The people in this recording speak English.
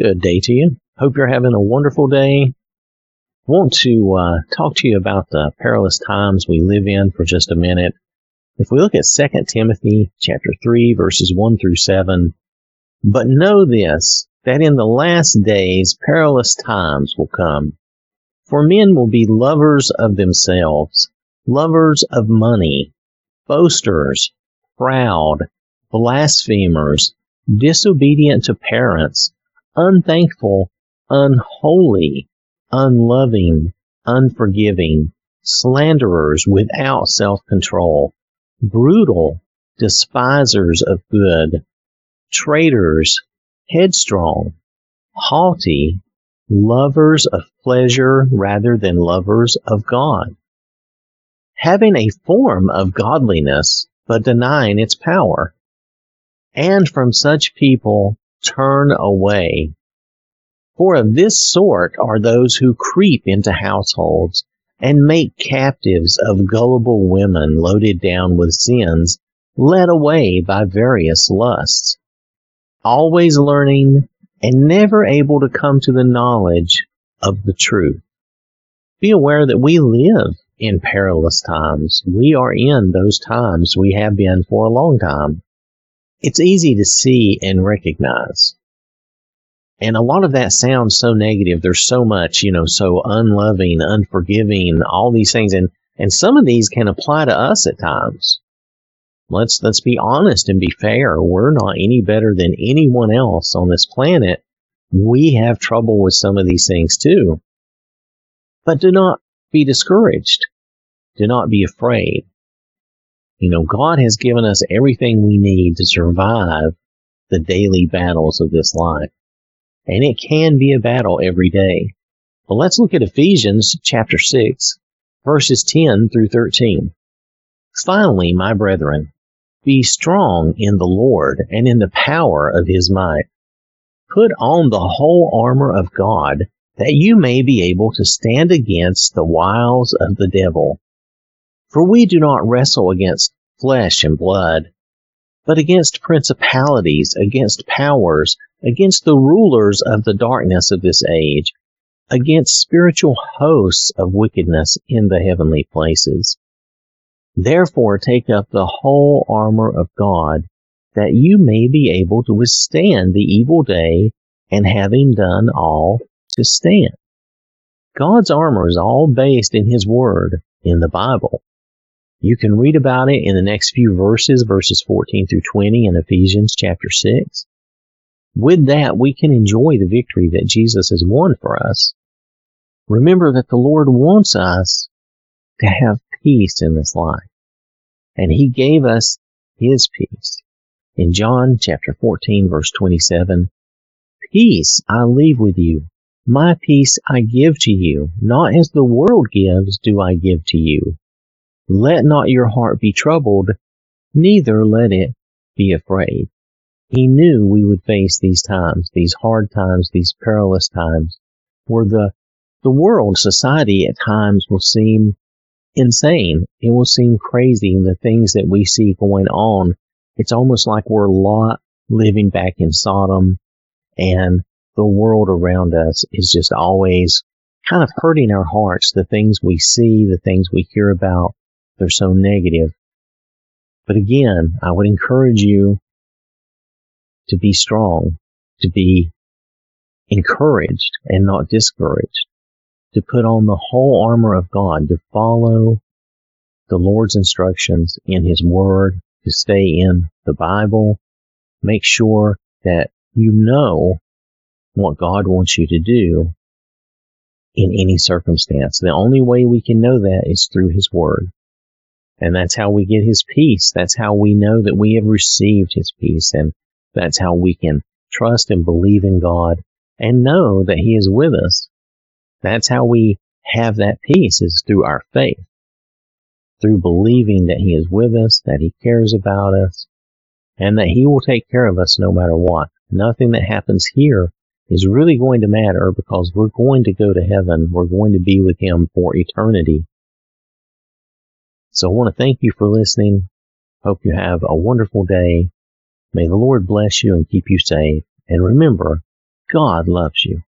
Good day to you. Hope you're having a wonderful day. Want to uh, talk to you about the perilous times we live in for just a minute. If we look at 2 Timothy chapter 3 verses 1 through 7, but know this, that in the last days perilous times will come. For men will be lovers of themselves, lovers of money, boasters, proud, blasphemers, disobedient to parents, unthankful, unholy, unloving, unforgiving, slanderers without self-control, brutal, despisers of good, traitors, headstrong, haughty, lovers of pleasure rather than lovers of God, having a form of godliness but denying its power. And from such people turn away. For of this sort are those who creep into households and make captives of gullible women loaded down with sins, led away by various lusts, always learning and never able to come to the knowledge of the truth. Be aware that we live in perilous times. We are in those times. We have been for a long time it's easy to see and recognize. And a lot of that sounds so negative. There's so much, you know, so unloving, unforgiving, all these things. And, and some of these can apply to us at times. Let's, let's be honest and be fair. We're not any better than anyone else on this planet. We have trouble with some of these things too. But do not be discouraged. Do not be afraid. You know, God has given us everything we need to survive the daily battles of this life. And it can be a battle every day. But let's look at Ephesians chapter 6, verses 10 through 13. Finally, my brethren, be strong in the Lord and in the power of his might. Put on the whole armor of God that you may be able to stand against the wiles of the devil. For we do not wrestle against flesh and blood, but against principalities, against powers, against the rulers of the darkness of this age, against spiritual hosts of wickedness in the heavenly places. Therefore take up the whole armor of God, that you may be able to withstand the evil day, and having done all, to stand. God's armor is all based in His Word, in the Bible. You can read about it in the next few verses, verses 14 through 20 in Ephesians chapter 6. With that, we can enjoy the victory that Jesus has won for us. Remember that the Lord wants us to have peace in this life. And He gave us His peace. In John chapter 14 verse 27, Peace I leave with you. My peace I give to you. Not as the world gives do I give to you. Let not your heart be troubled, neither let it be afraid. He knew we would face these times, these hard times, these perilous times, where the, the world, society at times will seem insane. It will seem crazy. The things that we see going on, it's almost like we're Lot living back in Sodom and the world around us is just always kind of hurting our hearts. The things we see, the things we hear about, they're so negative. But again, I would encourage you to be strong, to be encouraged and not discouraged, to put on the whole armor of God, to follow the Lord's instructions in His Word, to stay in the Bible, make sure that you know what God wants you to do in any circumstance. The only way we can know that is through His Word. And that's how we get his peace. That's how we know that we have received his peace. And that's how we can trust and believe in God and know that he is with us. That's how we have that peace is through our faith, through believing that he is with us, that he cares about us, and that he will take care of us no matter what. Nothing that happens here is really going to matter because we're going to go to heaven. We're going to be with him for eternity. So I want to thank you for listening. Hope you have a wonderful day. May the Lord bless you and keep you safe. And remember, God loves you.